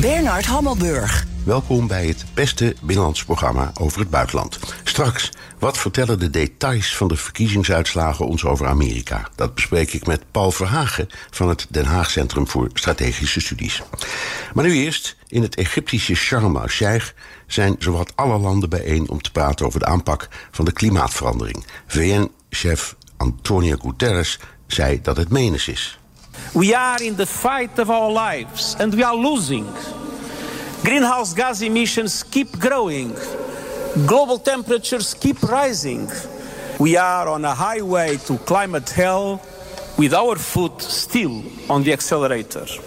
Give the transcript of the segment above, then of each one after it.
Bernard Hammelburg. Welkom bij het beste binnenlands programma over het buitenland. Straks, wat vertellen de details van de verkiezingsuitslagen ons over Amerika? Dat bespreek ik met Paul Verhagen van het Den Haag Centrum voor Strategische Studies. Maar nu eerst, in het Egyptische Sharm el-Sheikh zijn zowat alle landen bijeen om te praten over de aanpak van de klimaatverandering. VN-chef Antonio Guterres zei dat het menens is. We are in the fight of our lives and we are losing. Greenhouse gas emissions keep growing. Global temperatures keep rising. We are on a highway to climate hell with our foot still on the accelerator.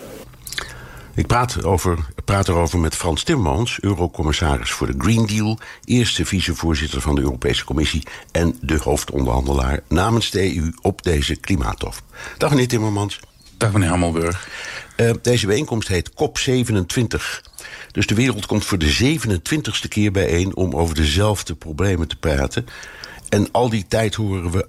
Ik praat, over, praat erover met Frans Timmermans, eurocommissaris voor de Green Deal, eerste vicevoorzitter van de Europese Commissie en de hoofdonderhandelaar namens de EU op deze klimaattop. Dag meneer Timmermans. Dag meneer Hammelburg. Uh, deze bijeenkomst heet COP27. Dus de wereld komt voor de 27ste keer bijeen om over dezelfde problemen te praten. En al die tijd horen we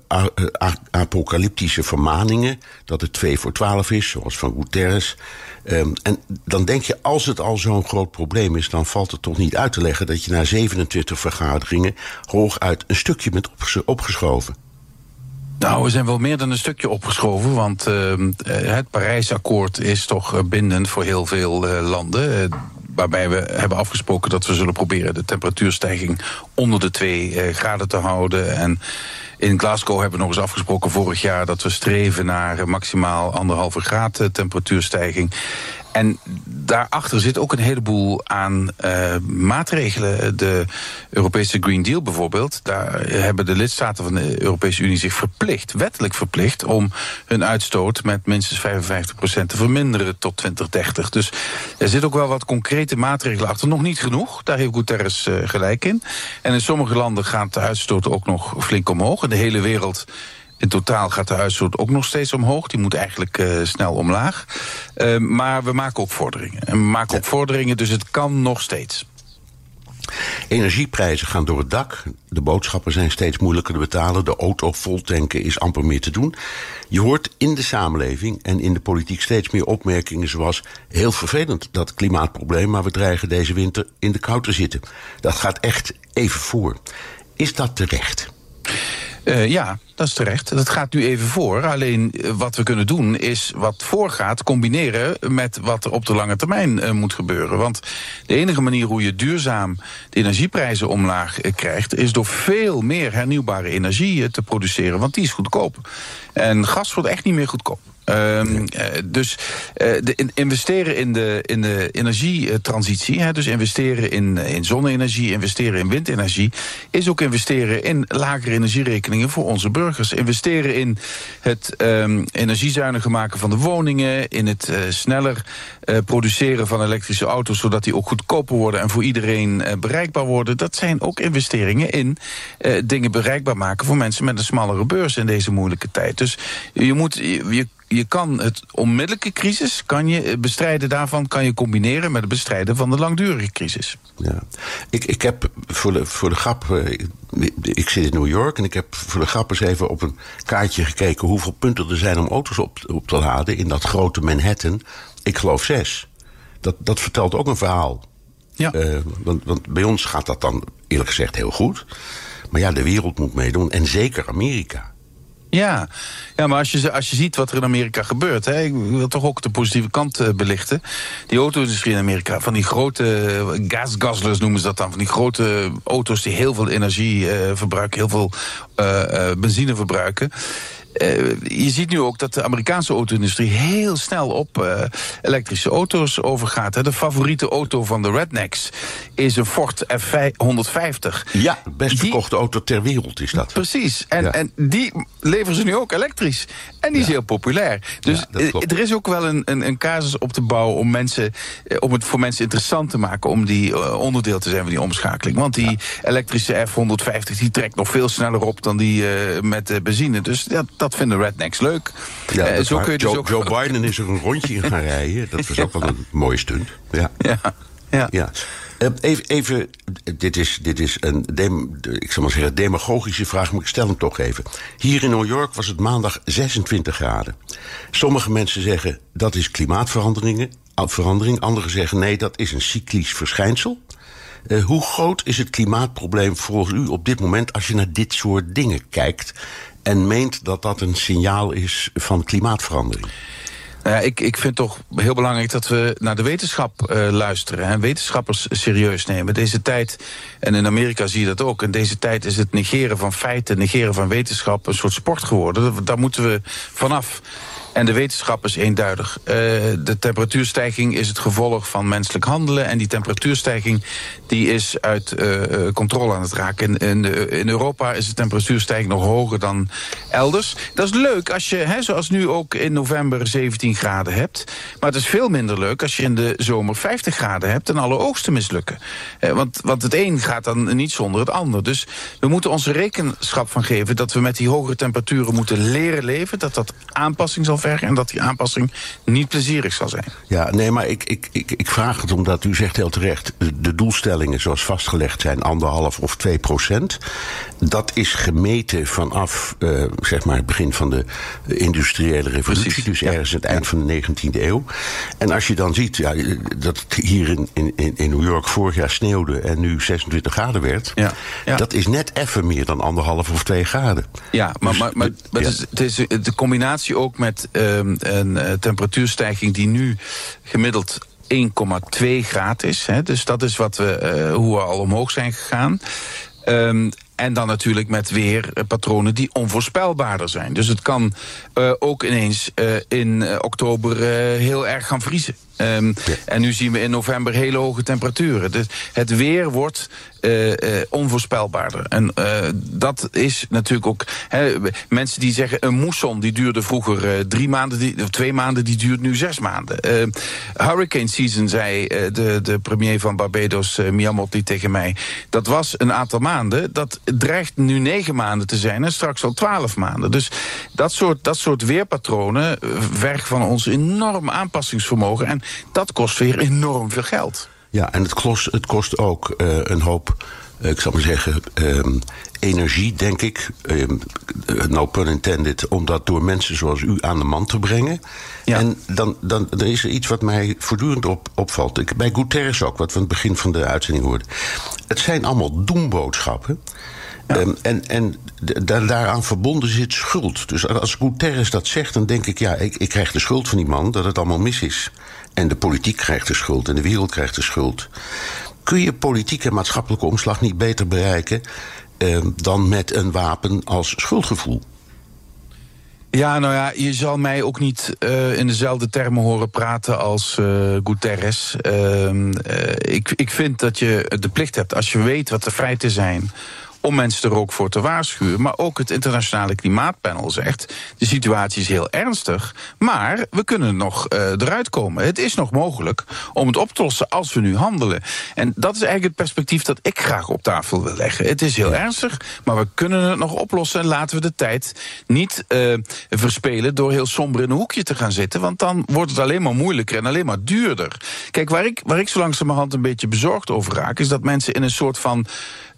apocalyptische vermaningen. Dat het 2 voor 12 is, zoals van Guterres. Um, en dan denk je, als het al zo'n groot probleem is... dan valt het toch niet uit te leggen dat je na 27 vergaderingen... hooguit een stukje bent opgeschoven. Nou, we zijn wel meer dan een stukje opgeschoven, want uh, het Parijsakkoord is toch bindend voor heel veel landen. Waarbij we hebben afgesproken dat we zullen proberen de temperatuurstijging onder de 2 graden te houden. En in Glasgow hebben we nog eens afgesproken vorig jaar dat we streven naar maximaal anderhalve graad temperatuurstijging. En daarachter zit ook een heleboel aan uh, maatregelen. De Europese Green Deal bijvoorbeeld. Daar hebben de lidstaten van de Europese Unie zich verplicht, wettelijk verplicht, om hun uitstoot met minstens 55% te verminderen tot 2030. Dus er zit ook wel wat concrete maatregelen achter. Nog niet genoeg, daar heeft Guterres uh, gelijk in. En in sommige landen gaat de uitstoot ook nog flink omhoog. In de hele wereld in totaal gaat de uitstoot ook nog steeds omhoog. Die moet eigenlijk uh, snel omlaag. Uh, maar we maken ook vorderingen. En we maken ook vorderingen, dus het kan nog steeds. Energieprijzen gaan door het dak. De boodschappen zijn steeds moeilijker te betalen. De auto voltanken is amper meer te doen. Je hoort in de samenleving en in de politiek steeds meer opmerkingen zoals... heel vervelend, dat klimaatprobleem, maar we dreigen deze winter in de kou te zitten. Dat gaat echt even voor. Is dat terecht? Uh, ja, dat is terecht. Dat gaat nu even voor. Alleen uh, wat we kunnen doen is wat voorgaat combineren met wat er op de lange termijn uh, moet gebeuren. Want de enige manier hoe je duurzaam de energieprijzen omlaag krijgt, is door veel meer hernieuwbare energie te produceren. Want die is goedkoop. En gas wordt echt niet meer goedkoop. Um, uh, dus uh, de, in, investeren in de, in de energietransitie, hè, dus investeren in, in zonne-energie, investeren in windenergie, is ook investeren in lagere energierekeningen voor onze burgers. Investeren in het um, energiezuiniger maken van de woningen, in het sneller produceren van elektrische auto's, zodat die ook goedkoper worden en voor iedereen bereikbaar worden. Dat zijn ook investeringen in dingen bereikbaar maken voor mensen met een smallere beurs in deze moeilijke tijd. Dus je moet. Je kan het onmiddellijke crisis, kan je bestrijden daarvan, kan je combineren met het bestrijden van de langdurige crisis. Ja. Ik, ik heb voor de, voor de grap, ik zit in New York en ik heb voor de grap eens even op een kaartje gekeken hoeveel punten er zijn om auto's op, op te laden in dat grote Manhattan. Ik geloof zes. Dat, dat vertelt ook een verhaal. Ja. Uh, want, want bij ons gaat dat dan eerlijk gezegd heel goed. Maar ja, de wereld moet meedoen en zeker Amerika. Ja. ja, maar als je, als je ziet wat er in Amerika gebeurt... Hè, ik wil toch ook de positieve kant uh, belichten. Die auto-industrie in Amerika, van die grote uh, gasguzzlers noemen ze dat dan... van die grote auto's die heel veel energie uh, verbruiken... heel veel benzine verbruiken... uh, je ziet nu ook dat de Amerikaanse auto-industrie heel snel op uh, elektrische auto's overgaat. Hè. De favoriete auto van de rednecks is een Ford F150. Ja, de best verkochte auto ter wereld is dat. Precies. En, ja. en die leveren ze nu ook elektrisch. En die ja. is heel populair. Dus ja, er is ook wel een, een, een, casus op te bouwen om, mensen, om het voor mensen interessant te maken... om die onderdeel te zijn van die omschakeling. Want die elektrische F150 die trekt nog veel sneller op dan die met benzine. Dus ja, dat vinden rednecks leuk. Ja, uh, zo kun je dus Joe, ook... Joe Biden is er een rondje in gaan rijden. Dat was ook wel een mooie stunt. Ja. ja. ja. ja. Uh, even, even, dit is, dit is een, dem, ik zal maar zeggen, demagogische vraag, maar ik stel hem toch even. Hier in New York was het maandag 26 graden. Sommige mensen zeggen dat is klimaatveranderingen, verandering. Anderen zeggen nee, dat is een cyclisch verschijnsel. Uh, hoe groot is het klimaatprobleem volgens u op dit moment als je naar dit soort dingen kijkt? en meent dat dat een signaal is van klimaatverandering. Nou ja, ik, ik vind toch heel belangrijk dat we naar de wetenschap uh, luisteren en wetenschappers serieus nemen. Deze tijd, en in Amerika zie je dat ook, in deze tijd is het negeren van feiten, negeren van wetenschap een soort sport geworden. Daar moeten we vanaf. En de wetenschap is eenduidig. Uh, de temperatuurstijging is het gevolg van menselijk handelen. En die temperatuurstijging die is uit uh, controle aan het raken. In, in, in, Europa is de temperatuurstijging nog hoger dan elders. Dat is leuk als je, hè, zoals nu ook in november 17 graden hebt. Maar het is veel minder leuk als je in de zomer 50 graden hebt... en alle oogsten mislukken. Want, want het een gaat dan niet zonder het ander. Dus we moeten ons rekenschap van geven... dat we met die hogere temperaturen moeten leren leven. Dat dat aanpassing zal en dat die aanpassing niet plezierig zal zijn. Ja, nee, maar ik, ik, ik, ik vraag het omdat u zegt heel terecht... de, doelstellingen zoals vastgelegd zijn anderhalf of twee procent. Dat is gemeten vanaf uh, zeg maar het begin van de industriële revolutie. Precies, dus ergens ja. het eind van de 19e eeuw. En als je dan ziet ja, dat het hier in, in, in New York vorig jaar sneeuwde... en nu 26 graden werd... Ja, ja. dat is net even meer dan anderhalf of twee graden. Ja, maar, dus, maar, maar, maar het, is, het is de combinatie ook met... Uh, een uh, temperatuurstijging die nu gemiddeld 1,2 graden is. Hè. Dus dat is wat we, uh, hoe we al omhoog zijn gegaan. Um, en dan natuurlijk met weer patronen die onvoorspelbaarder zijn. Dus het kan uh, ook ineens in oktober heel erg gaan vriezen. Um, ja. En nu zien we in november hele hoge temperaturen. Dus het weer wordt uh, uh, onvoorspelbaarder. En uh, dat is natuurlijk ook... He, mensen die zeggen een moesson die duurde vroeger drie maanden... Die, of twee maanden, die duurt nu zes maanden. hurricane season, zei de, de premier van Barbados, Miyamoto, tegen mij... dat was een aantal maanden. Dat dreigt nu negen maanden te zijn en straks al twaalf maanden. Dus dat soort, dat soort weerpatronen vergen van ons enorm aanpassingsvermogen... En dat kost weer enorm veel geld. Ja, en het kost, het kost ook uh, een hoop, uh, ik zal maar zeggen, um, energie, denk ik. Um, no pun intended, om dat door mensen zoals u aan de man te brengen. Ja. En dan, dan er is er iets wat mij voortdurend op, opvalt. Ik, bij Guterres ook, wat we aan het begin van de uitzending hoorden. Het zijn allemaal doemboodschappen. Ja. Um, en en daaraan verbonden zit schuld. Dus als Guterres dat zegt, dan denk ik, ja, ik, ik krijg de schuld van die man dat het allemaal mis is. En de politiek krijgt de schuld en de wereld krijgt de schuld. Kun je politieke en maatschappelijke omslag niet beter bereiken eh, dan met een wapen als schuldgevoel? Ja, nou ja, je zal mij ook niet uh, in dezelfde termen horen praten als uh, Guterres. Uh, ik, ik vind dat je de plicht hebt, als je weet wat de feiten zijn om mensen er ook voor te waarschuwen. Maar ook het internationale klimaatpanel zegt... de situatie is heel ernstig, maar we kunnen nog uh, eruit komen. Het is nog mogelijk om het op te lossen als we nu handelen. En dat is eigenlijk het perspectief dat ik graag op tafel wil leggen. Het is heel ernstig, maar we kunnen het nog oplossen... en laten we de tijd niet uh, verspelen door heel somber in een hoekje te gaan zitten... want dan wordt het alleen maar moeilijker en alleen maar duurder. Kijk, waar ik, waar ik zo langzamerhand een beetje bezorgd over raak... is dat mensen in een soort van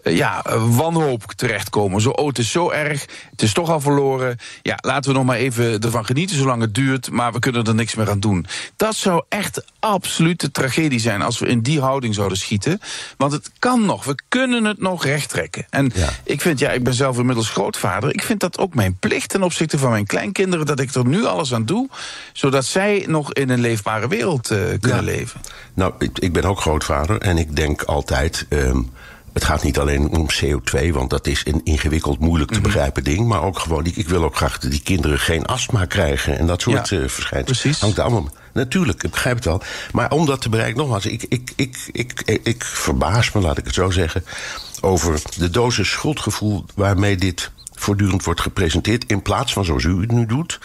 ja, wanhoop terechtkomen. Zo, oh, het is zo erg, het is toch al verloren. Ja, laten we nog maar even ervan genieten zolang het duurt... maar we kunnen er niks meer aan doen. Dat zou echt absolute tragedie zijn als we in die houding zouden schieten. Want het kan nog, we kunnen het nog rechttrekken. En ja. ik vind, ja, ik ben zelf inmiddels grootvader... ik vind dat ook mijn plicht ten opzichte van mijn kleinkinderen... dat ik er nu alles aan doe, zodat zij nog in een leefbare wereld uh, kunnen ja. leven. Nou, ik, ik, ben ook grootvader en ik denk altijd... Um, Het gaat niet alleen om CO2, want dat is een ingewikkeld, moeilijk te Mhm. begrijpen ding. Maar ook gewoon, ik, ik wil ook graag dat die kinderen geen astma krijgen. En dat soort Ja, eh, verschijnselen. precies. Hangt allemaal. Natuurlijk, ik begrijp het wel. Maar om dat te bereiken, nogmaals, ik, ik, ik, ik, ik, ik verbaas me, laat ik het zo zeggen. over de dosis schuldgevoel waarmee dit voortdurend wordt gepresenteerd. in plaats van, zoals u het nu doet,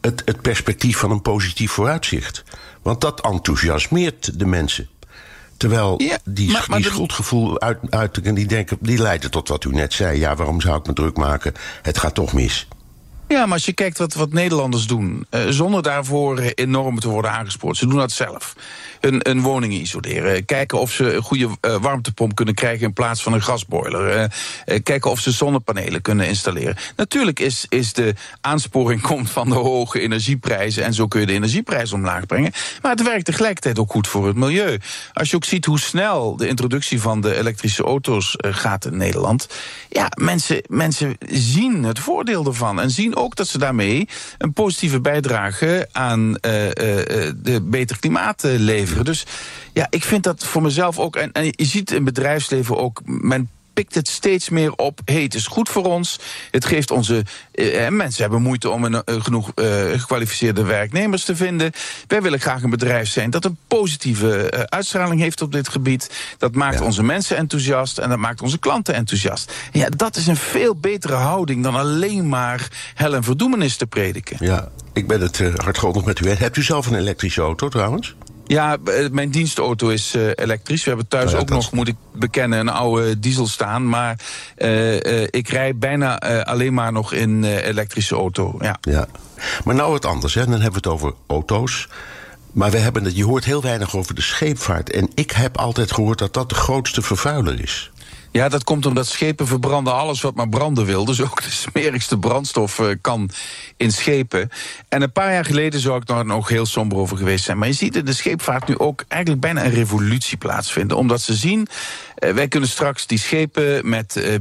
het, het perspectief van een positief vooruitzicht. Want dat enthousiasmeert de mensen. Terwijl Ja, die, maar- maar die de- schuldgevoel uit, uitingen, die denken, die leiden tot wat u net zei. Ja, waarom zou ik me druk maken? Het gaat toch mis. Ja, maar als je kijkt wat, wat Nederlanders doen, eh, zonder daarvoor enorm te worden aangespoord. Ze doen dat zelf. Een, een woning isoleren. Kijken of ze een goede eh, warmtepomp kunnen krijgen in plaats van een gasboiler. Eh, eh, kijken of ze zonnepanelen kunnen installeren. Natuurlijk is, is de aansporing komt van de hoge energieprijzen. En zo kun je de energieprijs omlaag brengen. Maar het werkt tegelijkertijd ook goed voor het milieu. Als je ook ziet hoe snel de introductie van de elektrische auto's gaat in Nederland. Ja, mensen, mensen zien het voordeel ervan. En zien ook dat ze daarmee een positieve bijdrage aan de beter klimaat eh, leveren. Dus ja, ik vind dat voor mezelf ook. En, en je ziet in bedrijfsleven ook. Men pikt het steeds meer op. Hey, het is goed voor ons. Het geeft onze. eh, mensen hebben moeite om een, eh, genoeg eh, gekwalificeerde werknemers te vinden. Wij willen graag een bedrijf zijn dat een positieve eh, uitstraling heeft op dit gebied. Dat maakt Ja. onze mensen enthousiast en dat maakt onze klanten enthousiast. En ja, dat is een veel betere houding dan alleen maar hel en verdoemenis te prediken. Ja, ik ben het uh, hardgrondig met u. Hebt u zelf een elektrische auto trouwens? Ja, eh, mijn dienstauto is eh, elektrisch. We hebben thuis Oh ja, ook nog, moet ik bekennen, een oude diesel staan. Maar eh, ik rij bijna alleen maar nog in elektrische auto. Ja. Ja. Maar nou wat anders, hè. dan hebben we het over auto's. Maar we hebben het, je hoort heel weinig over de scheepvaart. En ik heb altijd gehoord dat dat de grootste vervuiler is. Ja, dat komt omdat schepen verbranden alles wat maar branden wil. Dus ook de smerigste brandstof eh, kan in schepen. En een paar jaar geleden zou ik daar nog heel somber over geweest zijn. Maar je ziet in de scheepvaart nu ook eigenlijk bijna een revolutie plaatsvinden. Omdat ze zien, wij kunnen straks die schepen met eh,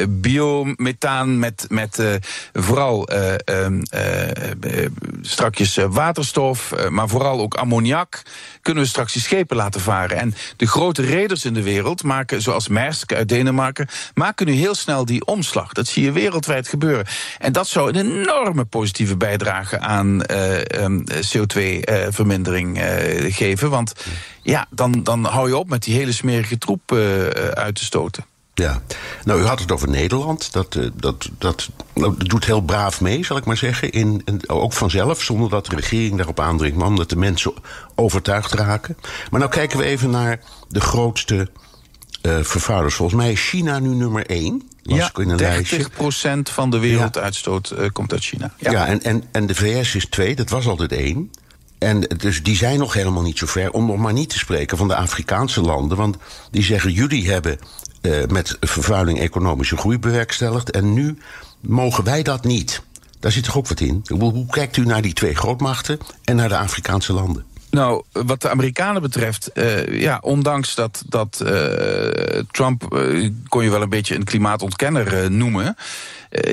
eh, biomethaan, met, met eh, vooral eh, ehm, eh, eh, strakjes eh, waterstof, eh, maar vooral ook ammoniak, kunnen we straks die schepen laten varen. En de grote reders in de wereld maken, zoals Maersk uit Denemarken, maken nu heel snel die omslag. Dat zie je wereldwijd gebeuren. En dat zou een enorme positieve bijdrage aan eh, ehm, CO2-vermindering eh, geven. Want ja, dan, dan hou je op met die hele smerige troep eh, uit te stoten. Ja. Nou, u had het over Nederland. Dat, eh, dat, dat, nou, dat doet heel braaf mee, zal ik maar zeggen. In, in- ook vanzelf, zonder dat de regering daarop aandringt... maar omdat de mensen overtuigd raken. Maar nou kijken we even naar de grootste eh, vervuilers. Volgens mij is China nu nummer één. Las ik in een lijstje. 30% van de werelduitstoot eh, komt uit China. Ja, en, en, en de VS is twee, dat was altijd één. En dus die zijn nog helemaal niet zo ver. Om nog maar niet te spreken van de Afrikaanse landen. Want die zeggen: jullie hebben eh, met vervuiling economische groei bewerkstelligd. En nu mogen wij dat niet. Daar zit toch ook wat in? Hoe, kijkt u naar die twee grootmachten en naar de Afrikaanse landen? Nou, wat de Amerikanen betreft, eh, ja, ondanks dat, dat eh, Trump kon je wel een beetje een klimaatontkenner noemen.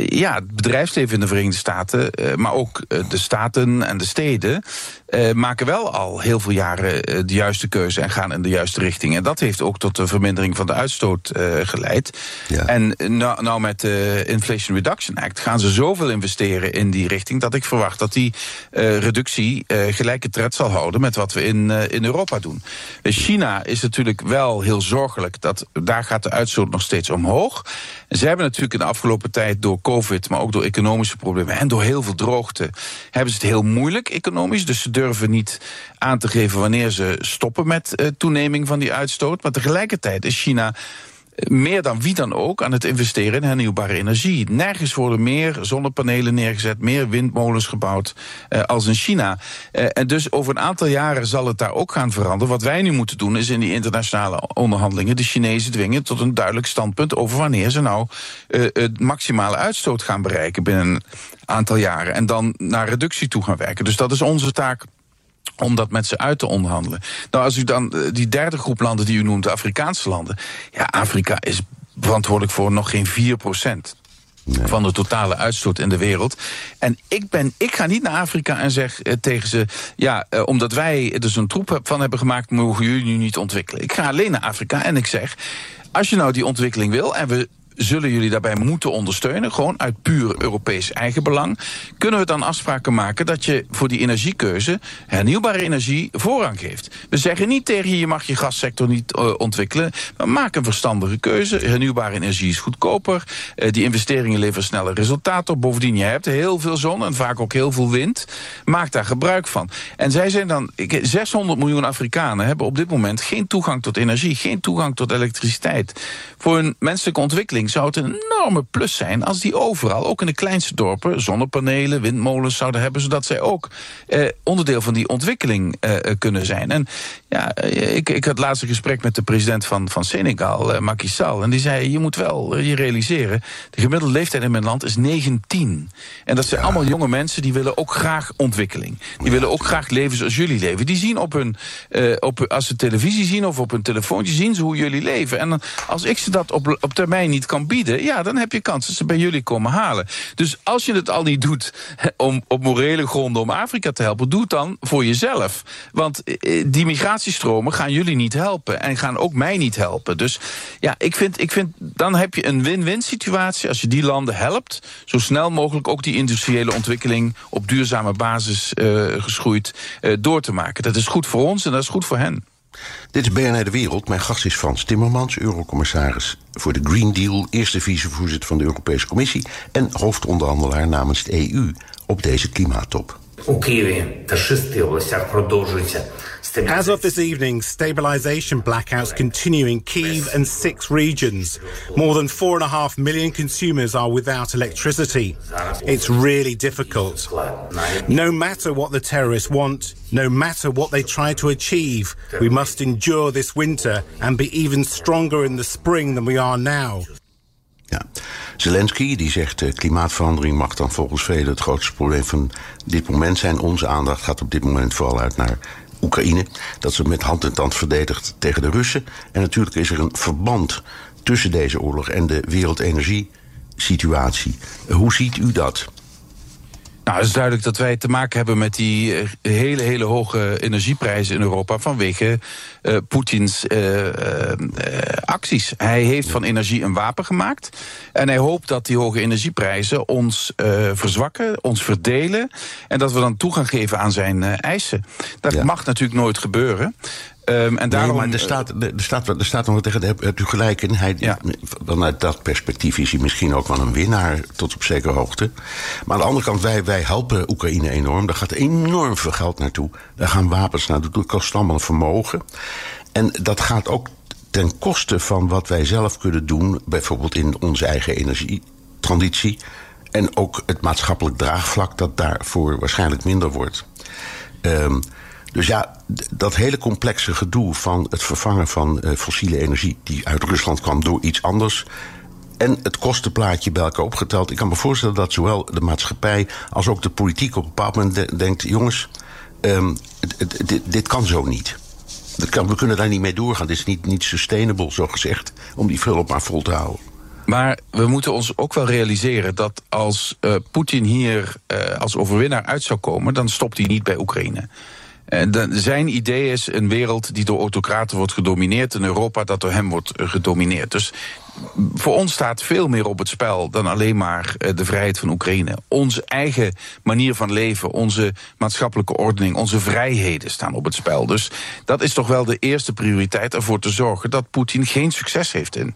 Ja, het bedrijfsleven in de Verenigde Staten, maar ook de staten en de steden, eh, maken wel al heel veel jaren eh, de juiste keuze en gaan in de juiste richting. En dat heeft ook tot de vermindering van de uitstoot eh, geleid. Ja. En nou, nou met de Inflation Reduction Act gaan ze zoveel investeren in die richting dat ik verwacht dat die reductie gelijke tred zal houden met wat we in, in Europa doen. Dus China is natuurlijk wel heel zorgelijk dat daar gaat de uitstoot nog steeds omhoog. En ze hebben natuurlijk in de afgelopen tijd door COVID, maar ook door economische problemen en door heel veel droogte, hebben ze het heel moeilijk economisch. Dus ze durven niet aan te geven wanneer ze stoppen met eh, toeneming van die uitstoot. Maar tegelijkertijd is China meer dan wie dan ook aan het investeren in hernieuwbare energie. Nergens worden meer zonnepanelen neergezet, meer windmolens gebouwd eh, als in China. Eh, en dus over een aantal jaren zal het daar ook gaan veranderen. Wat wij nu moeten doen is in die internationale onderhandelingen de Chinezen dwingen tot een duidelijk standpunt over wanneer ze nou eh, het maximale uitstoot gaan bereiken binnen een aantal jaren. En dan naar reductie toe gaan werken. Dus dat is onze taak om dat met ze uit te onderhandelen. Nou, als u dan eh, die derde groep landen die u noemt, de Afrikaanse landen. Ja, Afrika is verantwoordelijk voor nog geen 4 procent. van de totale uitstoot in de wereld. En ik, ben, ik ga niet naar Afrika en zeg eh, tegen ze: ja, eh, omdat wij er zo'n troep van hebben gemaakt, mogen jullie nu niet ontwikkelen. Ik ga alleen naar Afrika en ik zeg. Als je nou die ontwikkeling wil en we zullen jullie daarbij moeten ondersteunen. Gewoon uit puur Europees eigenbelang. Kunnen we dan afspraken maken dat je voor die energiekeuze hernieuwbare energie voorrang geeft? We zeggen niet tegen je, je mag je gassector niet uh, ontwikkelen. Maar maak een verstandige keuze. Hernieuwbare energie is goedkoper. Uh, die investeringen leveren sneller resultaten op. Bovendien, je hebt heel veel zon en vaak ook heel veel wind. Maak daar gebruik van. En zij zijn dan, 600 miljoen Afrikanen hebben op dit moment geen toegang tot energie, geen toegang tot elektriciteit. Voor een menselijke ontwikkeling zou het een enorme plus zijn als die overal, ook in de kleinste dorpen, zonnepanelen, windmolens zouden hebben, zodat zij ook eh, onderdeel van die ontwikkeling eh, kunnen zijn. En ja, eh, ik, ik had laatst een gesprek met de president van, van Senegal, uh, Macky Sall, en die zei: Je moet wel je realiseren, de gemiddelde leeftijd in mijn land is 19. En dat zijn allemaal jonge mensen die willen ook graag ontwikkeling. Die willen ook graag leven zoals jullie leven. Die zien op hun, op, als ze televisie zien of op hun telefoontje, zien ze hoe jullie leven. En als ik ze dat op, op termijn niet kan bieden, ja, dan heb je kans dat ze bij jullie komen halen. Dus als je het al niet doet om op morele gronden om Afrika te helpen, doe het dan voor jezelf. Want eh, die migratiestromen gaan jullie niet helpen en gaan ook mij niet helpen. Dus ja, ik vind, ik vind dan heb je een win-win situatie als je die landen helpt, zo snel mogelijk ook die industriële ontwikkeling op duurzame basis uh, geschoeid door te maken. Dat is goed voor ons en dat is goed voor hen. Dit is BNR De Wereld. Mijn gast is Frans Timmermans, eurocommissaris voor de Green Deal... eerste vicevoorzitter van de Europese Commissie... en hoofdonderhandelaar namens de EU op deze klimaattop. Oké, okay, we, de As of this evening, stabilization blackouts continue in Kiev and six regions. More than four and a half million consumers are without electricity. It's really difficult. No matter what the terrorists want, no matter what they try to achieve, we must endure this winter and be even stronger in the spring than we are now. Ja. Zelensky die zegt uh, klimaatverandering mag dan volgens velen het grootste probleem van dit moment zijn. Onze aandacht gaat op dit moment vooral uit naar Oekraïne. Dat ze met hand en tand verdedigt tegen de Russen. En natuurlijk is er een verband tussen deze oorlog en de wereldenergiesituatie. Hoe ziet u dat? Nou, het is duidelijk dat wij te maken hebben met die eh, hele, hele hoge energieprijzen in Europa vanwege uh, Poetins uh, acties. Hij heeft van energie een wapen gemaakt. En hij hoopt dat die hoge energieprijzen ons verzwakken, ons verdelen. En dat we dan toegang geven aan zijn eisen. Dat mag natuurlijk nooit gebeuren. Um, en daarom, nee, maar er staat, er staat, er staat nog tegen, hebt u gelijk in. Hij, ja. Vanuit dat perspectief is hij misschien ook wel een winnaar tot op zekere hoogte. Maar aan de andere kant, wij, wij helpen Oekraïne enorm. Daar gaat enorm veel geld naartoe. Daar gaan wapens naartoe. Dat kost allemaal een vermogen. En dat gaat ook ten koste van wat wij zelf kunnen doen, bijvoorbeeld in onze eigen energietransitie. En ook het maatschappelijk draagvlak dat daarvoor waarschijnlijk minder wordt. Um, dus ja, dat hele complexe gedoe van het vervangen van uh, fossiele energie die uit Rusland kwam door iets anders. En het kostenplaatje bij elkaar opgeteld. Ik kan me voorstellen dat zowel de maatschappij als ook de politiek op een bepaald moment denkt: jongens, um, dit, kan zo niet. We kunnen daar niet mee doorgaan. Dit is niet, niet sustainable, zo gezegd, om die vulp maar vol te houden. Maar we moeten ons ook wel realiseren dat als uh, Poetin hier uh, als overwinnaar uit zou komen, dan stopt hij niet bij Oekraïne. En zijn idee is een wereld die door autocraten wordt gedomineerd, een Europa dat door hem wordt eh, gedomineerd. Dus voor ons staat veel meer op het spel dan alleen maar eh, de vrijheid van Oekraïne. Onze eigen manier van leven, onze maatschappelijke ordening, onze vrijheden staan op het spel. Dus dat is toch wel de eerste prioriteit ervoor te zorgen dat Poetin geen succes heeft in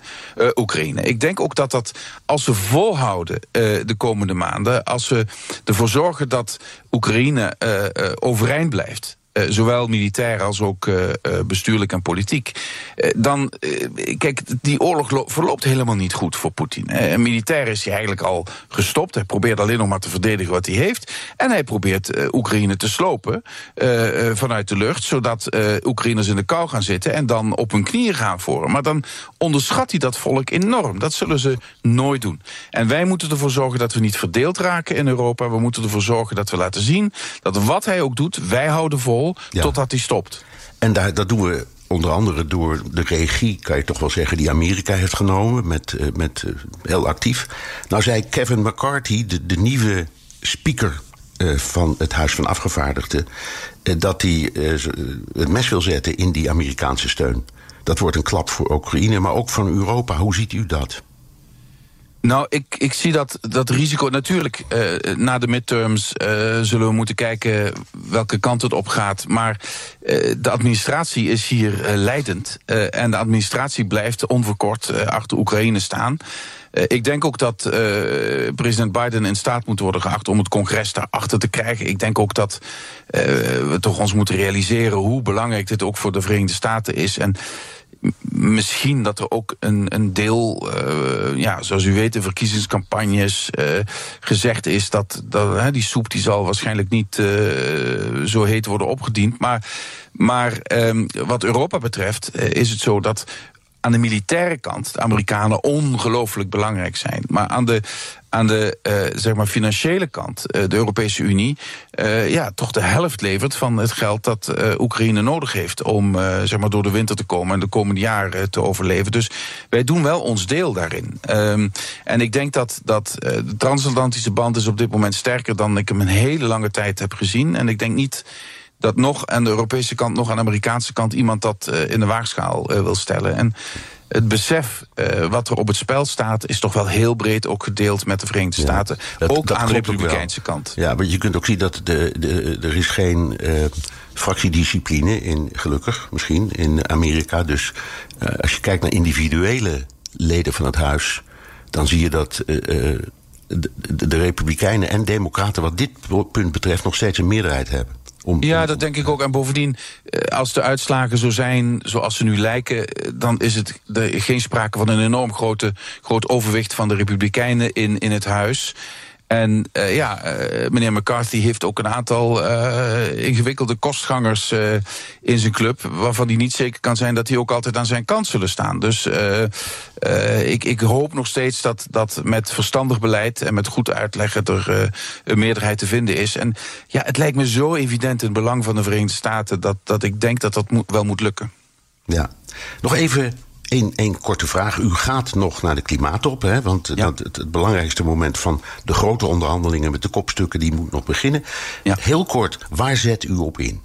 Oekraïne. Ik denk ook dat dat, als we volhouden de komende maanden, als we ervoor zorgen dat Oekraïne overeind blijft. Uh, zowel militair als ook uh, bestuurlijk en politiek. Dan, kijk, die oorlog verloopt helemaal niet goed voor Poetin. militair is hij eigenlijk al gestopt. Hij probeert alleen nog maar te verdedigen wat hij heeft. En hij probeert Oekraïne te slopen vanuit de lucht, zodat Oekraïners in de kou gaan zitten en dan op hun knieën gaan voor Maar dan onderschat hij dat volk enorm. Dat zullen ze nooit doen. En wij moeten ervoor zorgen dat we niet verdeeld raken in Europa. We moeten ervoor zorgen dat we laten zien dat wat hij ook doet, wij houden vol totdat hij stopt. En daar, dat doen we onder andere door de regie, kan je toch wel zeggen, die Amerika heeft genomen, met, uh, met uh, heel actief. Nou zei Kevin McCarthy, de, de nieuwe speaker uh, van het Huis van Afgevaardigden, dat hij het mes wil zetten in die Amerikaanse steun. Dat wordt een klap voor Oekraïne, maar ook van Europa. Hoe ziet u dat? Nou, ik, ik zie dat, dat risico. Natuurlijk, uh, na de midterms uh, zullen we moeten kijken welke kant het op gaat. Maar uh, de administratie is hier leidend. en de administratie blijft onverkort achter Oekraïne staan. ik denk ook dat president Biden in staat moet worden geacht om het congres daarachter te krijgen. Ik denk ook dat we toch ons moeten realiseren hoe belangrijk dit ook voor de Verenigde Staten is. En misschien dat er ook een, een deel, uh, ja, zoals u weet, verkiezingscampagnes uh, gezegd is dat, dat die soep die zal waarschijnlijk niet uh, zo heet worden opgediend. Maar, maar um, wat Europa betreft is het zo dat aan de militaire kant de Amerikanen ongelooflijk belangrijk zijn. Maar aan de, aan de uh, zeg maar financiële kant, uh, de Europese Unie, uh, ja, toch de helft levert van het geld dat Oekraïne nodig heeft om zeg maar door de winter te komen en de komende jaren te overleven. Dus wij doen wel ons deel daarin. Um, en ik denk dat, dat de transatlantische band is op dit moment sterker dan ik hem een hele lange tijd heb gezien. En ik denk niet dat nog aan de Europese kant, nog aan de Amerikaanse kant iemand dat uh, in de waagschaal uh, wil stellen. En het besef uh, wat er op het spel staat, is toch wel heel breed ook gedeeld met de Verenigde ja, Staten. Dat, ook dat aan de Republikeinse kant. Ja, maar je kunt ook zien dat de, de, er is geen fractiediscipline in, gelukkig misschien, in Amerika. Dus als je kijkt naar individuele leden van het huis, dan zie je dat. De, de Republikeinen en Democraten, wat dit punt betreft, nog steeds een meerderheid hebben. Om, ja, dat denk ik ook. En bovendien, eh, als de uitslagen zo zijn zoals ze nu lijken... Eh, dan is het geen sprake van een enorm grote, groot overwicht van de Republikeinen in, in het huis. En uh, ja, uh, meneer McCarthy heeft ook een aantal uh, ingewikkelde kostgangers in zijn club... waarvan hij niet zeker kan zijn dat die ook altijd aan zijn kant zullen staan. Dus ik, ik hoop nog steeds dat, dat met verstandig beleid en met goed uitleggen... er een meerderheid te vinden is. En ja, het lijkt me zo evident in het belang van de Verenigde Staten... dat, dat ik denk dat dat wel moet lukken. Ja, nog even Eén korte vraag. U gaat nog naar de klimaattop, hè? want ja. dat, het, het, belangrijkste moment van de grote onderhandelingen met de kopstukken, die moet nog beginnen. Ja. Heel kort, waar zet u op in?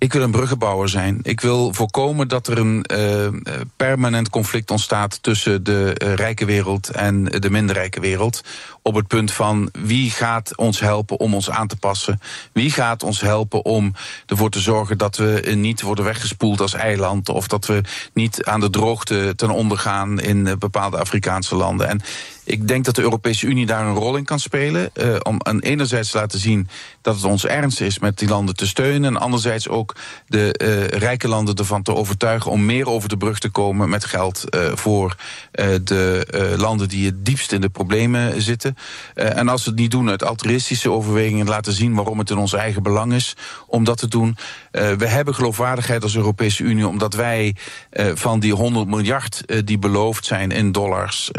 Ik wil een bruggenbouwer zijn. Ik wil voorkomen dat er een uh, permanent conflict ontstaat tussen de uh, rijke wereld en de minder rijke wereld. Op het punt van wie gaat ons helpen om ons aan te passen? Wie gaat ons helpen om ervoor te zorgen dat we niet worden weggespoeld als eiland? Of dat we niet aan de droogte ten onder gaan in bepaalde Afrikaanse landen? En ik denk dat de Europese Unie daar een rol in kan spelen. Uh, om enerzijds te laten zien dat het ons ernst is met die landen te steunen. En anderzijds ook de uh, rijke landen ervan te overtuigen om meer over de brug te komen met geld uh, voor de landen die het diepst in de problemen zitten. en als we het niet doen uit altruïstische overwegingen, laten zien waarom het in ons eigen belang is om dat te doen. we hebben geloofwaardigheid als Europese Unie omdat wij van die 100 miljard die beloofd zijn in dollars,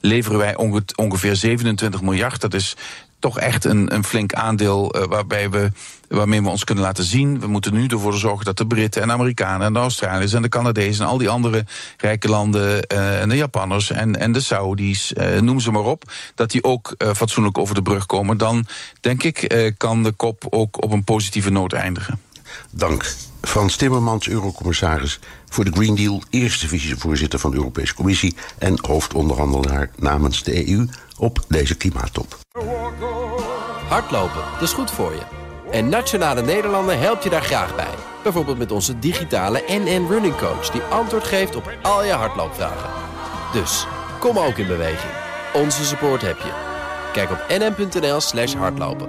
leveren wij ongeveer 27 miljard. Dat is toch echt een, een flink aandeel uh, waarbij we, waarmee we ons kunnen laten zien. We moeten nu ervoor zorgen dat de Britten en Amerikanen en de Australiërs en de Canadezen en al die andere rijke landen uh, en de Japanners en, en de Saudis, uh, noem ze maar op, dat die ook fatsoenlijk over de brug komen. Dan denk ik kan de kop ook op een positieve noot eindigen. Dank. Frans Timmermans, eurocommissaris voor de Green Deal, eerste vicevoorzitter van de Europese Commissie en hoofdonderhandelaar namens de EU op deze klimaattop. Hardlopen, dat is goed voor je. En Nationale Nederlanden helpt je daar graag bij. Bijvoorbeeld met onze digitale NN Running Coach... die antwoord geeft op al je hardloopvragen. Dus, kom ook in beweging. Onze support heb je. Kijk op nn.nl slash hardlopen.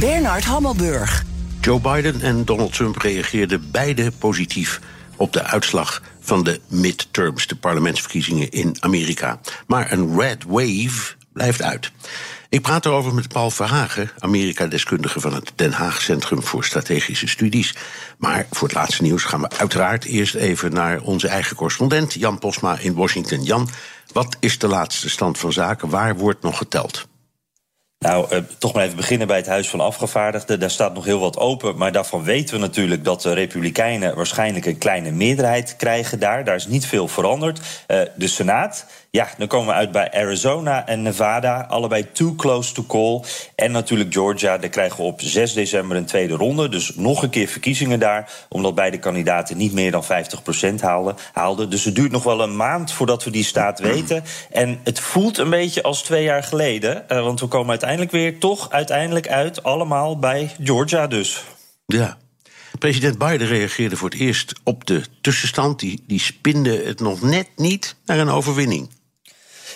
Bernard Hammelburg. Joe Biden en Donald Trump reageerden beide positief op de uitslag van de midterms, de parlementsverkiezingen in Amerika. Maar een red wave blijft uit. Ik praat erover met Paul Verhagen, Amerika-deskundige van het Den Haag Centrum voor Strategische Studies. Maar voor het laatste nieuws gaan we uiteraard eerst even naar onze eigen correspondent Jan Posma in Washington. Jan, wat is de laatste stand van zaken? Waar wordt nog geteld? Nou, uh, toch maar even beginnen bij het Huis van Afgevaardigden. Daar staat nog heel wat open. Maar daarvan weten we natuurlijk dat de Republikeinen waarschijnlijk een kleine meerderheid krijgen daar. Daar is niet veel veranderd. Uh, de Senaat ja, dan komen we uit bij Arizona en Nevada. Allebei too close to call. En natuurlijk Georgia. Daar krijgen we op 6 december een tweede ronde. Dus nog een keer verkiezingen daar. Omdat beide kandidaten niet meer dan 50% haalden. Dus het duurt nog wel een maand voordat we die staat weten. En het voelt een beetje als twee jaar geleden. Uh, want we komen uiteindelijk weer toch uiteindelijk uit. Allemaal bij Georgia dus. Ja, President Biden reageerde voor het eerst op de tussenstand. Die, die spinde het nog net niet naar een overwinning.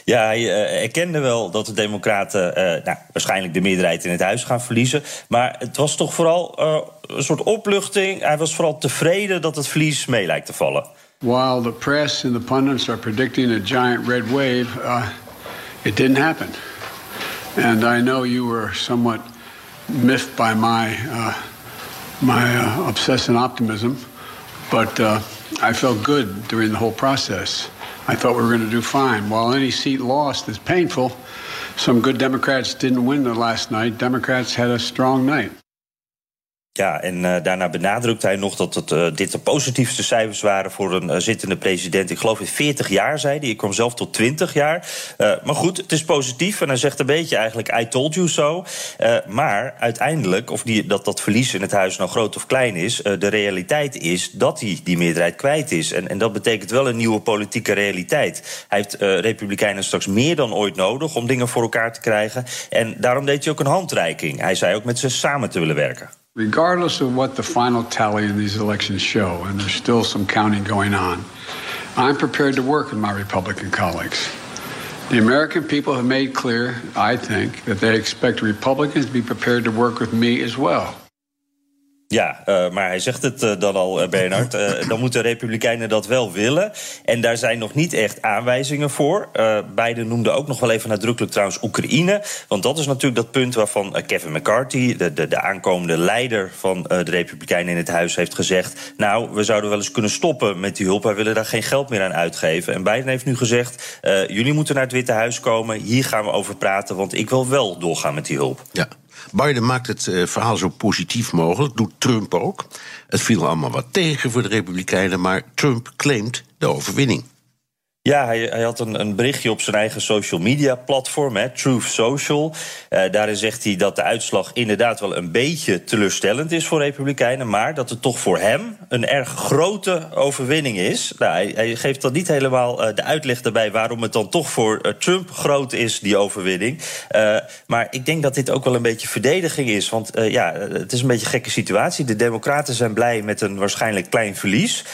Ja, hij uh, erkende wel dat de Democraten uh, nou, waarschijnlijk de meerderheid in het huis gaan verliezen. Maar het was toch vooral uh, een soort opluchting. Hij was vooral tevreden dat het verlies mee lijkt te vallen. While the press and the pundits are predicting a giant red wave, it didn't happen. And I know you were somewhat miffed by my my obsessive optimism, but I felt good during the whole process. I thought we were going to do fine. While any seat lost is painful, some good Democrats didn't win the last night. Democrats had a strong night. Ja, en uh, daarna benadrukt hij nog dat het, uh, dit de positiefste cijfers waren voor een uh, zittende president. Ik geloof in 40 jaar, zei hij. Ik kwam zelf tot 20 jaar. maar goed, het is positief. En hij zegt een beetje eigenlijk: I told you so. maar uiteindelijk, of die, dat dat verlies in het huis nou groot of klein is, de realiteit is dat hij die meerderheid kwijt is. En, en dat betekent wel een nieuwe politieke realiteit. Hij heeft Republikeinen straks meer dan ooit nodig om dingen voor elkaar te krijgen. En daarom deed hij ook een handreiking. Hij zei ook met ze samen te willen werken. Regardless of what the final tally in these elections show, and there's still some counting going on, I'm prepared to work with my Republican colleagues. The American people have made clear, I think, that they expect Republicans to be prepared to work with me as well. Ja, uh, maar hij zegt het uh, dan al, uh, Bernard. dan moeten Republikeinen dat wel willen. En daar zijn nog niet echt aanwijzingen voor. Biden noemde ook nog wel even nadrukkelijk trouwens Oekraïne. Want dat is natuurlijk dat punt waarvan Kevin McCarthy, de, de, de aankomende leider van de Republikeinen in het huis, heeft gezegd: Nou, we zouden wel eens kunnen stoppen met die hulp. Wij willen daar geen geld meer aan uitgeven. En Biden heeft nu gezegd: Jullie moeten naar het Witte Huis komen. Hier gaan we over praten, want ik wil wel doorgaan met die hulp. Ja. Biden maakt het uh, verhaal zo positief mogelijk, doet Trump ook. Het viel allemaal wat tegen voor de Republikeinen, maar Trump claimt de overwinning. Ja, hij, hij had een, een, berichtje op zijn eigen social media platform, hè, Truth Social. Uh, daarin zegt hij dat de uitslag inderdaad wel een beetje teleurstellend is voor Republikeinen, maar dat het toch voor hem een erg grote overwinning is. Nou, hij, hij geeft dan niet helemaal uh, de uitleg daarbij waarom het dan toch voor uh, Trump groot is, die overwinning. maar ik denk dat dit ook wel een beetje verdediging is, want ja, het is een beetje een gekke situatie. De Democraten zijn blij met een waarschijnlijk klein verlies.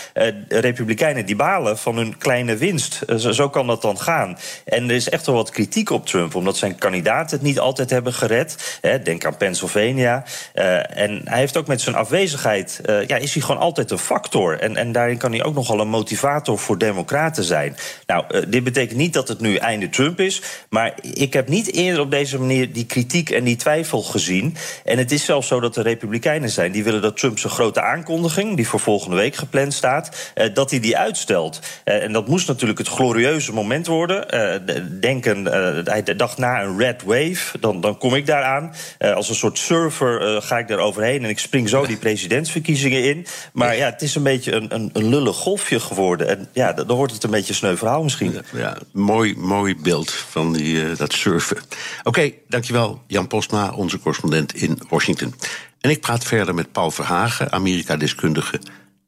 Republikeinen die balen van hun kleine winst. Eh, zo, kan dat dan gaan. En er is echt wel wat kritiek op Trump, omdat zijn kandidaten het niet altijd hebben gered. denk aan Pennsylvania. Uh, en hij heeft ook met zijn afwezigheid, uh, ja, is hij gewoon altijd een factor. En, en daarin kan hij ook nogal een motivator voor democraten zijn. Nou, dit betekent niet dat het nu einde Trump is, maar ik heb niet eerder op deze manier die kritiek en die twijfel gezien. En het is zelfs zo dat de Republikeinen zijn, die willen dat Trump zijn grote aankondiging, die voor volgende week gepland staat, dat hij die uitstelt. en dat moest natuurlijk het glorieuze moment worden. Uh, denken, uh, hij dacht na een red wave, dan, dan kom ik daaraan. Uh, als een soort surfer ga ik daar overheen en ik spring zo die presidentsverkiezingen in. Maar ja, het is een beetje een, een, een lullig golfje geworden. En ja, dan wordt het een beetje een sneu verhaal misschien. Ja, ja mooi, mooi beeld van die, dat surfen. Oké, okay, dankjewel Jan Postma, onze correspondent in Washington. En ik praat verder met Paul Verhagen, Amerika-deskundige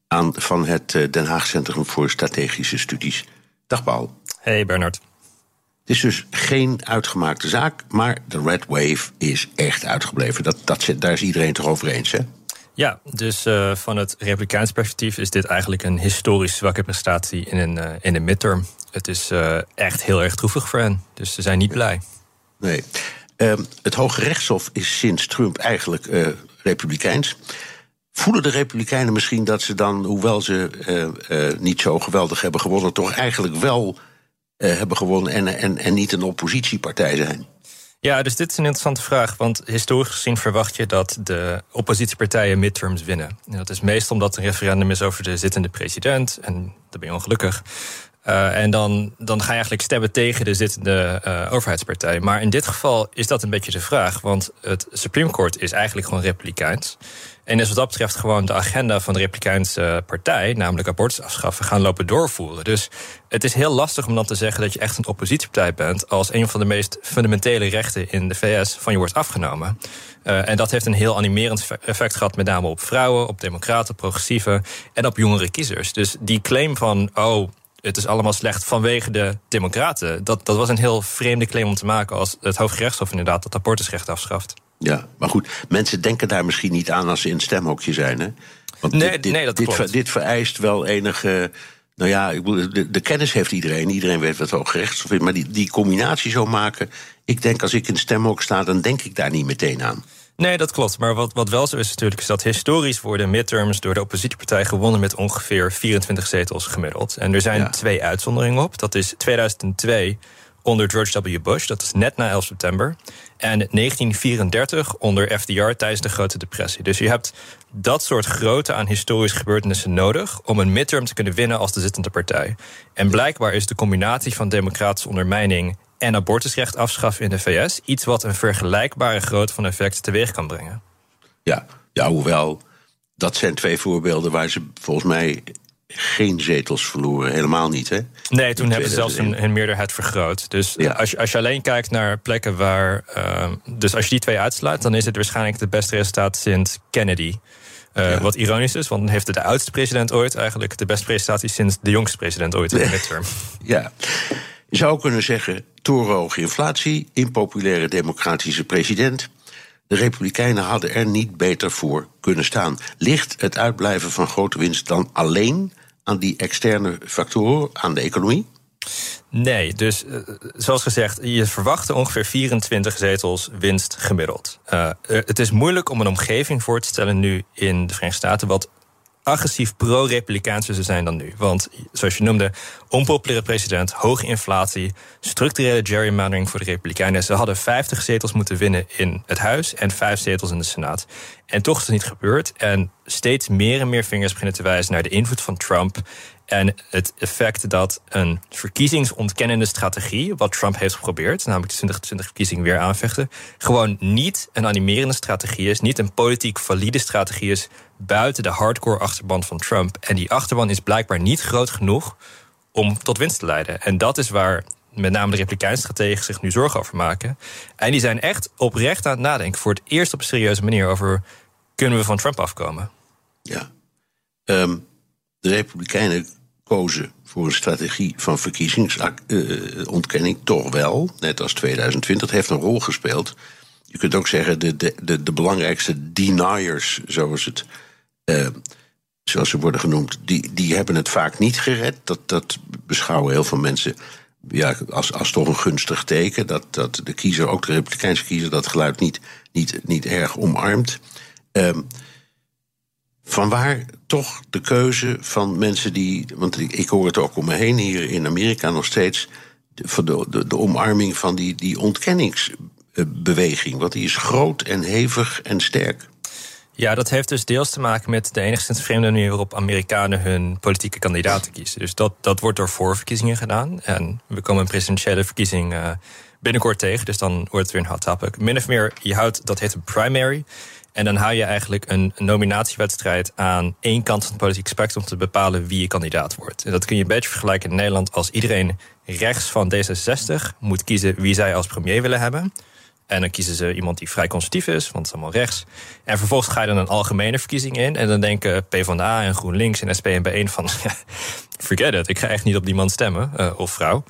aan, van het Den Haag Centrum voor Strategische Studies. Dag Paul. Hey Bernard. Het is dus geen uitgemaakte zaak, maar de Red Wave is echt uitgebleven. Dat, dat, daar is iedereen toch over eens, hè? Ja, dus uh, van het Republikeins perspectief is dit eigenlijk een historisch zwakke prestatie in een, uh, in een midterm. Het is uh, echt heel erg droevig voor hen, dus ze zijn niet blij. Nee. Ehm, het Hoge Rechtshof is sinds Trump eigenlijk Republikeins. Voelen de Republikeinen misschien dat ze dan, hoewel ze uh, uh, niet zo geweldig hebben gewonnen, toch eigenlijk wel uh, hebben gewonnen en, en, en niet een oppositiepartij zijn? Ja, dus dit is een interessante vraag. Want historisch gezien verwacht je dat de oppositiepartijen midterms winnen. En dat is meestal omdat een referendum is over de zittende president. En dan ben je ongelukkig. Uh, en dan, dan ga je eigenlijk stemmen tegen de zittende uh, overheidspartij. Maar in dit geval is dat een beetje de vraag. Want het Supreme Court is eigenlijk gewoon republikeins. En is wat dat betreft gewoon de agenda van de Republikeinse partij, namelijk abortus afschaffen, gaan lopen doorvoeren. Dus het is heel lastig om dan te zeggen dat je echt een oppositiepartij bent als een van de meest fundamentele rechten in de VS van je wordt afgenomen. Uh, en dat heeft een heel animerend effect gehad, met name op vrouwen, op democraten, progressieven en op jongere kiezers. Dus die claim van, oh, het is allemaal slecht vanwege de democraten. Dat, dat was een heel vreemde claim om te maken als het Hooggerechtshof inderdaad dat abortusrecht afschaft. Ja, maar goed, mensen denken daar misschien niet aan als ze in het stemhokje zijn. Hè? Want nee, dit, dit, nee, dat dit, klopt. dit vereist wel enige. Nou ja, de, de kennis heeft iedereen. Iedereen weet wat Hooggerechtshof is. Maar die, die combinatie zo maken. Ik denk als ik in het stemhok sta, dan denk ik daar niet meteen aan. Nee, dat klopt. Maar wat, wat wel zo is natuurlijk... is dat historisch worden midterms door de oppositiepartij gewonnen... met ongeveer 24 zetels gemiddeld. En er zijn ja. twee uitzonderingen op. Dat is 2002 onder George W. Bush, dat is net na 11 september. En 1934 onder FDR tijdens de Grote Depressie. Dus je hebt dat soort grote aan historische gebeurtenissen nodig... om een midterm te kunnen winnen als de zittende partij. En blijkbaar is de combinatie van democratische ondermijning en abortusrecht afschaffen in de VS iets wat een vergelijkbare grootte van effect teweeg kan brengen. Ja, ja hoewel dat zijn twee voorbeelden waar ze volgens mij geen zetels verloren. Helemaal niet, hè? Nee, toen hebben ze zelfs hun, hun, meerderheid vergroot. Dus ja. als, je, als je alleen kijkt naar plekken waar... Uh, dus als je die twee uitsluit... dan is het waarschijnlijk het beste resultaat sinds Kennedy. Uh, ja. Wat ironisch is, want dan heeft de oudste president ooit... eigenlijk de beste prestatie sinds de jongste president ooit in de midterm. Ja. Je zou kunnen zeggen, torenhoge inflatie, impopulaire democratische president. De Republikeinen hadden er niet beter voor kunnen staan. Ligt het uitblijven van grote winst dan alleen aan die externe factoren, aan de economie? Nee, dus uh, zoals gezegd, je verwacht ongeveer 24 zetels winst gemiddeld. Uh, het is moeilijk om een omgeving voor te stellen nu in de Verenigde Staten wat agressief pro-republikaanse ze zijn dan nu. Want, zoals je noemde, onpopulaire president, hoge inflatie, structurele gerrymandering voor de Republikeinen. Ze hadden 50 zetels moeten winnen in het Huis en 5 zetels in de Senaat. En toch is het niet gebeurd. En steeds meer en meer vingers beginnen te wijzen naar de invloed van Trump. En het effect dat een verkiezingsontkennende strategie, wat Trump heeft geprobeerd, namelijk de 2020 verkiezing weer aanvechten, gewoon niet een animerende strategie is, niet een politiek valide strategie is buiten de hardcore achterban van Trump. En die achterban is blijkbaar niet groot genoeg om tot winst te leiden. En dat is waar met name de Republikeinse strategen zich nu zorgen over maken. En die zijn echt oprecht aan het nadenken, voor het eerst op een serieuze manier, over kunnen we van Trump afkomen. Ja. Um, de Republikeinen kozen voor een strategie van verkiezingsontkenning uh, toch wel, net als 2020. Het heeft een rol gespeeld. Je kunt ook zeggen, de, de, de, belangrijkste deniers, zoals, het, zoals ze worden genoemd, die, die hebben het vaak niet gered. Dat, dat beschouwen heel veel mensen ja, als, als toch een gunstig teken. Dat, dat de kiezer, ook de Republikeinse kiezer, dat geluid niet, niet, niet erg omarmt. Um, Vanwaar toch de keuze van mensen die. Want ik, hoor het ook om me heen hier in Amerika nog steeds. De, de, de, de omarming van die, die ontkenningsbeweging. Want die is groot en hevig en sterk. Ja, dat heeft dus deels te maken met de enigszins vreemde manier waarop Amerikanen hun politieke kandidaten kiezen. Dus dat, dat wordt door voorverkiezingen gedaan. En we komen een presidentiële verkiezing uh, binnenkort tegen, dus dan wordt het weer een hot topic. Min of meer, je houdt, dat heet een primary. En dan hou je eigenlijk een nominatiewedstrijd aan één kant van het politieke spectrum om te bepalen wie je kandidaat wordt. En dat kun je een beetje vergelijken in Nederland als iedereen rechts van D66 moet kiezen wie zij als premier willen hebben. En dan kiezen ze iemand die vrij conservatief is, want het is allemaal rechts. En vervolgens ga je dan een algemene verkiezing in. En dan denken PvdA en GroenLinks en SP en B1 van... forget it, ik ga echt niet op die man stemmen, uh, of vrouw.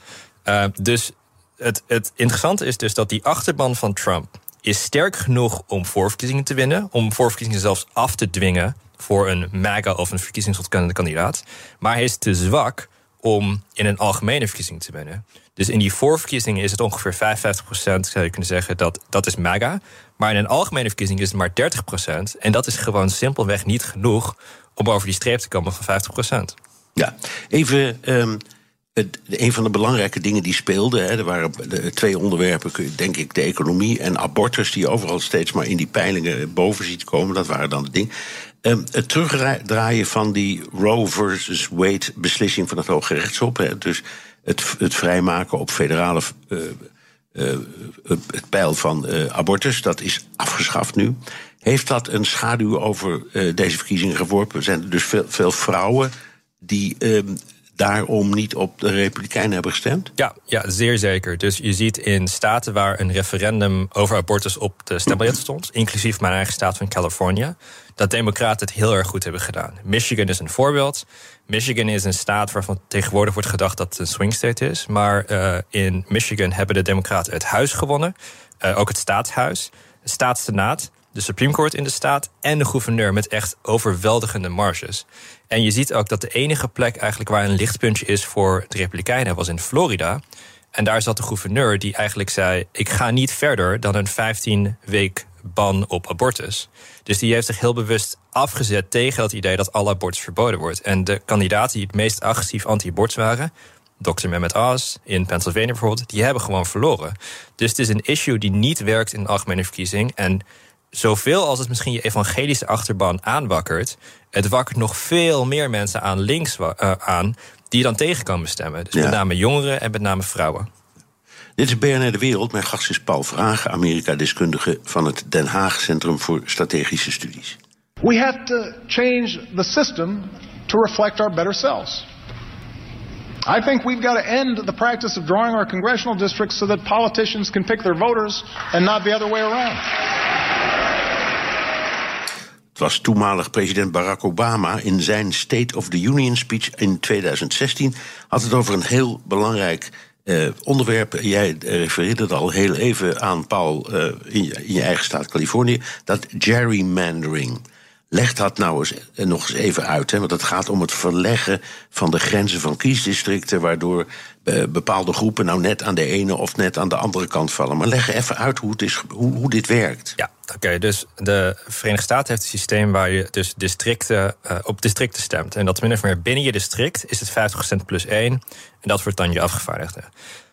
Uh, dus het, het interessante is dus dat die achterban van Trump is sterk genoeg om voorverkiezingen te winnen. Om voorverkiezingen zelfs af te dwingen voor een MAGA of een verkiezingsontkennende kandidaat. Maar hij is te zwak om in een algemene verkiezing te winnen. Dus in die voorverkiezingen is het ongeveer 55% zou je kunnen zeggen, dat, dat is MAGA. Maar in een algemene verkiezing is het maar 30% En dat is gewoon simpelweg niet genoeg om over die streep te komen van 50% Ja, even. Um, een van de belangrijke dingen die speelden, er waren twee onderwerpen, denk ik, de economie en abortus, die overal steeds maar in die peilingen boven ziet komen. Dat waren dan de dingen. Um, het terugdraaien van die Roe versus Wade beslissing van het Hoge Rechtshof, hè, dus het, het vrijmaken op federale uh, uh, het pijl van abortus, dat is afgeschaft nu. Heeft dat een schaduw over deze verkiezingen geworpen? Zijn er dus veel, veel vrouwen die ehm, daarom niet op de Republikeinen hebben gestemd? Ja, ja, zeer zeker. Dus je ziet in staten waar een referendum over abortus op de stembiljet stond, inclusief mijn eigen staat van Californië, dat Democraten het heel erg goed hebben gedaan. Michigan is een voorbeeld. Michigan is een staat waarvan tegenwoordig wordt gedacht dat het een swing state is. Maar uh, in Michigan hebben de Democraten het huis gewonnen. Uh, ook het staatshuis, de staatssenaat, de Supreme Court in de staat en de gouverneur met echt overweldigende marges. En je ziet ook dat de enige plek eigenlijk waar een lichtpuntje is voor de Republikeinen was in Florida. En daar zat de gouverneur die eigenlijk zei: Ik ga niet verder dan een 15 week ban op abortus. Dus die heeft zich heel bewust afgezet tegen dat idee dat alle abortus verboden wordt. En de kandidaten die het meest agressief anti-abortus waren, Dr. Mehmet Oz in Pennsylvania bijvoorbeeld, die hebben gewoon verloren. Dus het is een issue die niet werkt in de algemene verkiezing. En zoveel als het misschien je evangelische achterban aanwakkert, het wakkert nog veel meer mensen aan links uh, aan die dan tegen komen stemmen. Dus met name jongeren en met name vrouwen. Dit is BNR De Wereld. Mijn gast is Paul Vragen, Amerika-deskundige van het Den Haag Centrum voor Strategische Studies. We have to change the system to reflect our better selves. I think we've got to end the practice of drawing our congressional districts so that politicians can pick their voters and not the other way around. Het was toenmalig president Barack Obama in zijn State of the Union speech in 2016 had het over een heel belangrijk uh, onderwerp. Jij refereerde het al heel even aan, Paul, je, in, je, eigen staat Californië. Dat gerrymandering. Leg dat nou eens eh, nog eens even uit. Hè, want het gaat om het verleggen van de grenzen van kiesdistricten. Waardoor uh, bepaalde groepen nou net aan de ene of net aan de andere kant vallen. Maar leg even uit hoe, het is, hoe, hoe dit werkt. Ja, oké. dus de Verenigde Staten heeft een systeem waar je dus districten, uh, op districten stemt. En dat min of meer binnen je district is het 50% plus 1. En dat wordt dan je afgevaardigde.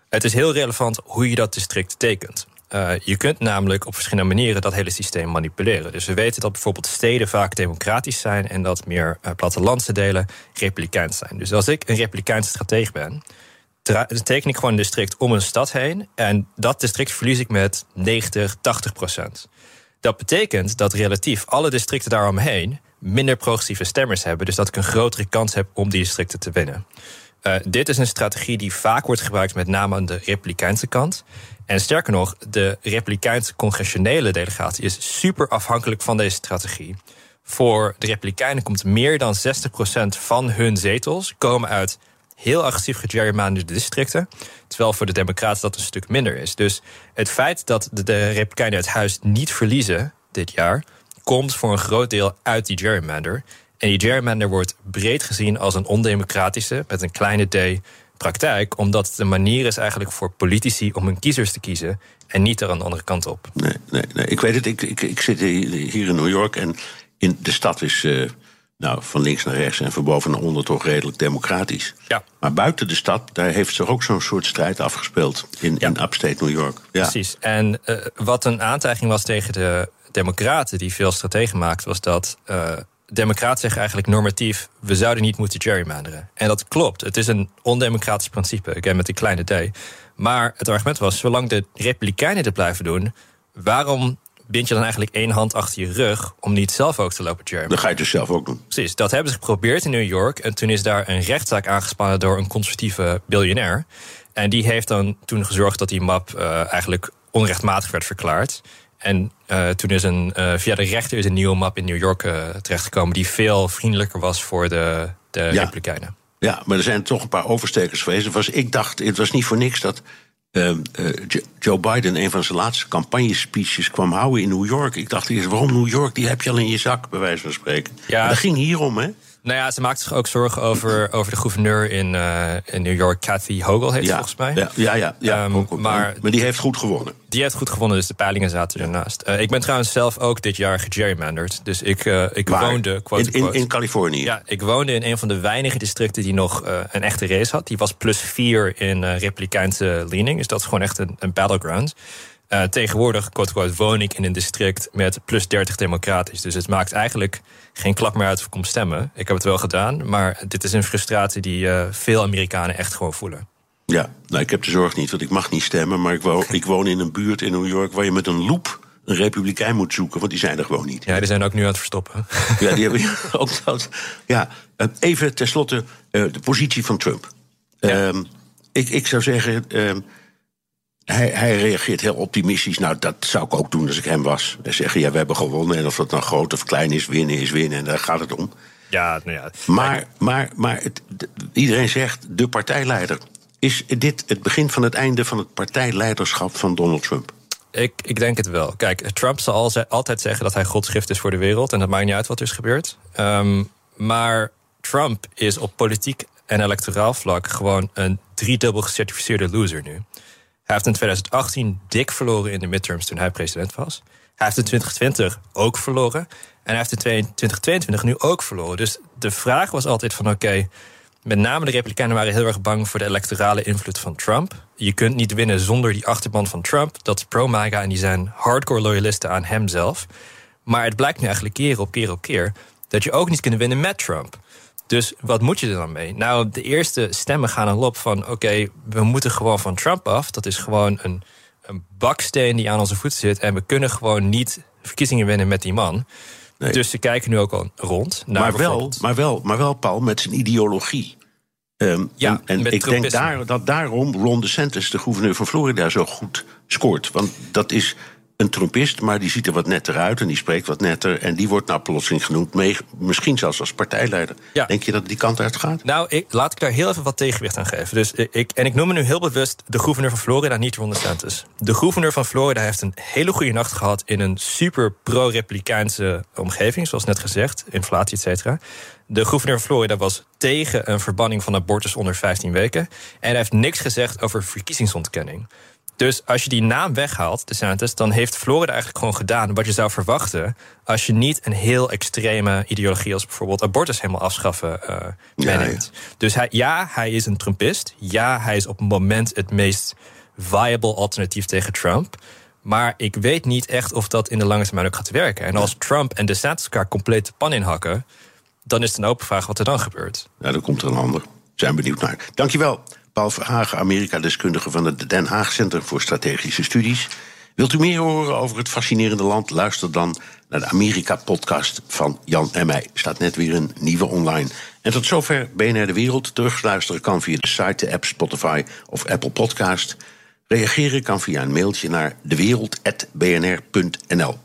Het is heel relevant hoe je dat district tekent. Uh, je kunt namelijk op verschillende manieren dat hele systeem manipuleren. Dus we weten dat bijvoorbeeld steden vaak democratisch zijn en dat meer uh, plattelandse delen republikeins zijn. Dus als ik een republikeinse stratege ben, teken ik gewoon een district om een stad heen en dat district verlies ik met 90, 80 procent. Dat betekent dat relatief alle districten daaromheen minder progressieve stemmers hebben, dus dat ik een grotere kans heb om die districten te winnen. Uh, dit is een strategie die vaak wordt gebruikt, met name aan de republikeinse kant. En sterker nog, de Republikeinse congressionele delegatie is super afhankelijk van deze strategie. Voor de Republikeinen komt meer dan 60% van hun zetels komen uit heel agressief gegerrymanderde districten. Terwijl voor de Democraten dat een stuk minder is. Dus het feit dat de, de Republikeinen het huis niet verliezen dit jaar, komt voor een groot deel uit die gerrymander. En die gerrymander wordt breed gezien als een ondemocratische, met een kleine d, praktijk, omdat het de manier is eigenlijk voor politici om hun kiezers te kiezen en niet er aan de andere kant op. Nee, nee, nee. ik weet het. Ik, ik, ik zit hier in New York en in de stad is. Uh, nou, van links naar rechts en van boven naar onder toch redelijk democratisch. Ja. Maar buiten de stad, daar heeft zich ook zo'n soort strijd afgespeeld in, in upstate New York. Ja. Precies. En uh, wat een aantijging was tegen de Democraten, die veel strategen maakten, was dat uh, democraten zeggen eigenlijk normatief... we zouden niet moeten gerrymanderen. En dat klopt. Het is een ondemocratisch principe, again met die kleine d. Maar het argument was, zolang de republikeinen dit blijven doen... waarom bind je dan eigenlijk één hand achter je rug... om niet zelf ook te lopen gerrymanderen? Dat ga je dus zelf ook doen. Precies, dat hebben ze geprobeerd in New York... en toen is daar een rechtszaak aangespannen door een conservatieve biljonair... En die heeft dan toen gezorgd dat die map uh, eigenlijk onrechtmatig werd verklaard. En uh, toen is een, uh, via de rechter is een nieuwe map in New York uh, terechtgekomen... die veel vriendelijker was voor de, de ja. Republikeinen. Ja, maar er zijn toch een paar overstekers geweest. Was, ik dacht, het was niet voor niks dat ehm, Joe Biden... een van zijn laatste campagnespeeches kwam houden in New York. Ik dacht eerst, waarom New York? Die heb je al in je zak, bij wijze van spreken. Ja. Dat ging hierom, hè? Nou ja, ze maakt zich ook zorgen over, over de gouverneur in, uh, in New York, Kathy Hochul heet ja, volgens mij. Ja, ja, ja. ja um, maar, maar die heeft goed gewonnen. Die heeft goed gewonnen, dus de peilingen zaten ernaast. Uh, ik ben trouwens zelf ook dit jaar gegerrymanderd. Dus ik, uh, ik Waar? woonde... Quote, in, in, in, Californië? Ja, ik woonde in een van de weinige districten die nog een echte race had. Die was plus vier in Republikeinse leaning. Dus dat is gewoon echt een, een battleground. Uh, tegenwoordig quote, quote, woon ik in een district met plus 30 democratisch. Dus het maakt eigenlijk geen klap meer uit of ik kom stemmen. Ik heb het wel gedaan, maar dit is een frustratie die uh, veel Amerikanen echt gewoon voelen. Ja, nou, ik heb de zorg niet, want ik mag niet stemmen. Maar ik woon, ik woon in een buurt in New York waar je met een loep een republikein moet zoeken, want die zijn er gewoon niet. Ja, die zijn ook nu aan het verstoppen. Ja, die hebben ook dat. Ja, even tenslotte uh, de positie van Trump. Ja. Um, ik, ik zou zeggen. Um, hij, hij, reageert heel optimistisch. Nou, dat zou ik ook doen als ik hem was. En zeggen, ja, we hebben gewonnen. En of dat nou groot of klein is, winnen is winnen. En daar gaat het om. Ja, nou ja. Maar, maar, maar het, iedereen zegt, de partijleider. Is dit het begin van het einde van het partijleiderschap van Donald Trump? Ik, ik denk het wel. Kijk, Trump zal altijd zeggen dat hij godsgift is voor de wereld. En dat maakt niet uit wat er is gebeurd. Um, maar Trump is op politiek en electoraal vlak gewoon een driedubbel gecertificeerde loser nu. Hij heeft in 2018 dik verloren in de midterms toen hij president was. Hij heeft in 2020 ook verloren. En hij heeft in 2022 nu ook verloren. Dus de vraag was altijd van oké, met name de Republikeinen waren heel erg bang voor de electorale invloed van Trump. Je kunt niet winnen zonder die achterban van Trump. Dat is pro-MAGA en die zijn hardcore loyalisten aan hemzelf. Maar het blijkt nu eigenlijk keer op keer op keer dat je ook niet kunt winnen met Trump. Dus wat moet je er dan mee? Nou, de eerste stemmen gaan al op van... oké, we moeten gewoon van Trump af. Dat is gewoon een, een baksteen die aan onze voet zit... en we kunnen gewoon niet verkiezingen winnen met die man. Nee. Dus ze kijken nu ook al rond. maar, wel, maar, wel, maar wel, Paul, met zijn ideologie. Um, ja, en, en ik denk daar, dat daarom Ron DeSantis, de gouverneur van Florida, zo goed scoort. Want dat is een Trumpist, maar die ziet er wat netter uit en die spreekt wat netter. En die wordt nou plotseling genoemd, mee, misschien zelfs als partijleider. Ja. Denk je dat die kant uit gaat? Nou, ik, laat ik daar heel even wat tegenwicht aan geven. Dus ik, en ik noem me nu heel bewust de gouverneur van Florida, niet Ron DeSantis. De gouverneur van Florida heeft een hele goede nacht gehad in een super pro-Republikeinse omgeving, zoals net gezegd, inflatie, et cetera. De gouverneur van Florida was tegen een verbanning van abortus onder 15 weken. En hij heeft niks gezegd over verkiezingsontkenning. Dus als je die naam weghaalt, DeSantis, dan heeft Florida eigenlijk gewoon gedaan wat je zou verwachten als je niet een heel extreme ideologie als bijvoorbeeld abortus helemaal afschaffen uh, meeneemt. Ja, ja. Dus hij, ja, hij is een Trumpist. Ja, hij is op het moment het meest viable alternatief tegen Trump. Maar ik weet niet echt of dat in de lange termijn ook gaat werken. En als Trump en DeSantis elkaar compleet de pan inhakken, dan is het een open vraag wat er dan gebeurt. Ja, dan komt er een ander. Zijn benieuwd naar. Dankjewel. Paul Verhagen, Amerika-deskundige van het Den Haag Centrum voor Strategische Studies. Wilt u meer horen over het fascinerende land? Luister dan naar de Amerika-podcast van Jan en mij. Staat net weer een nieuwe online. En tot zover BNR De Wereld. Terugluisteren kan via de site, de app Spotify of Apple Podcast. Reageren kan via een mailtje naar dewereld.bnr.nl.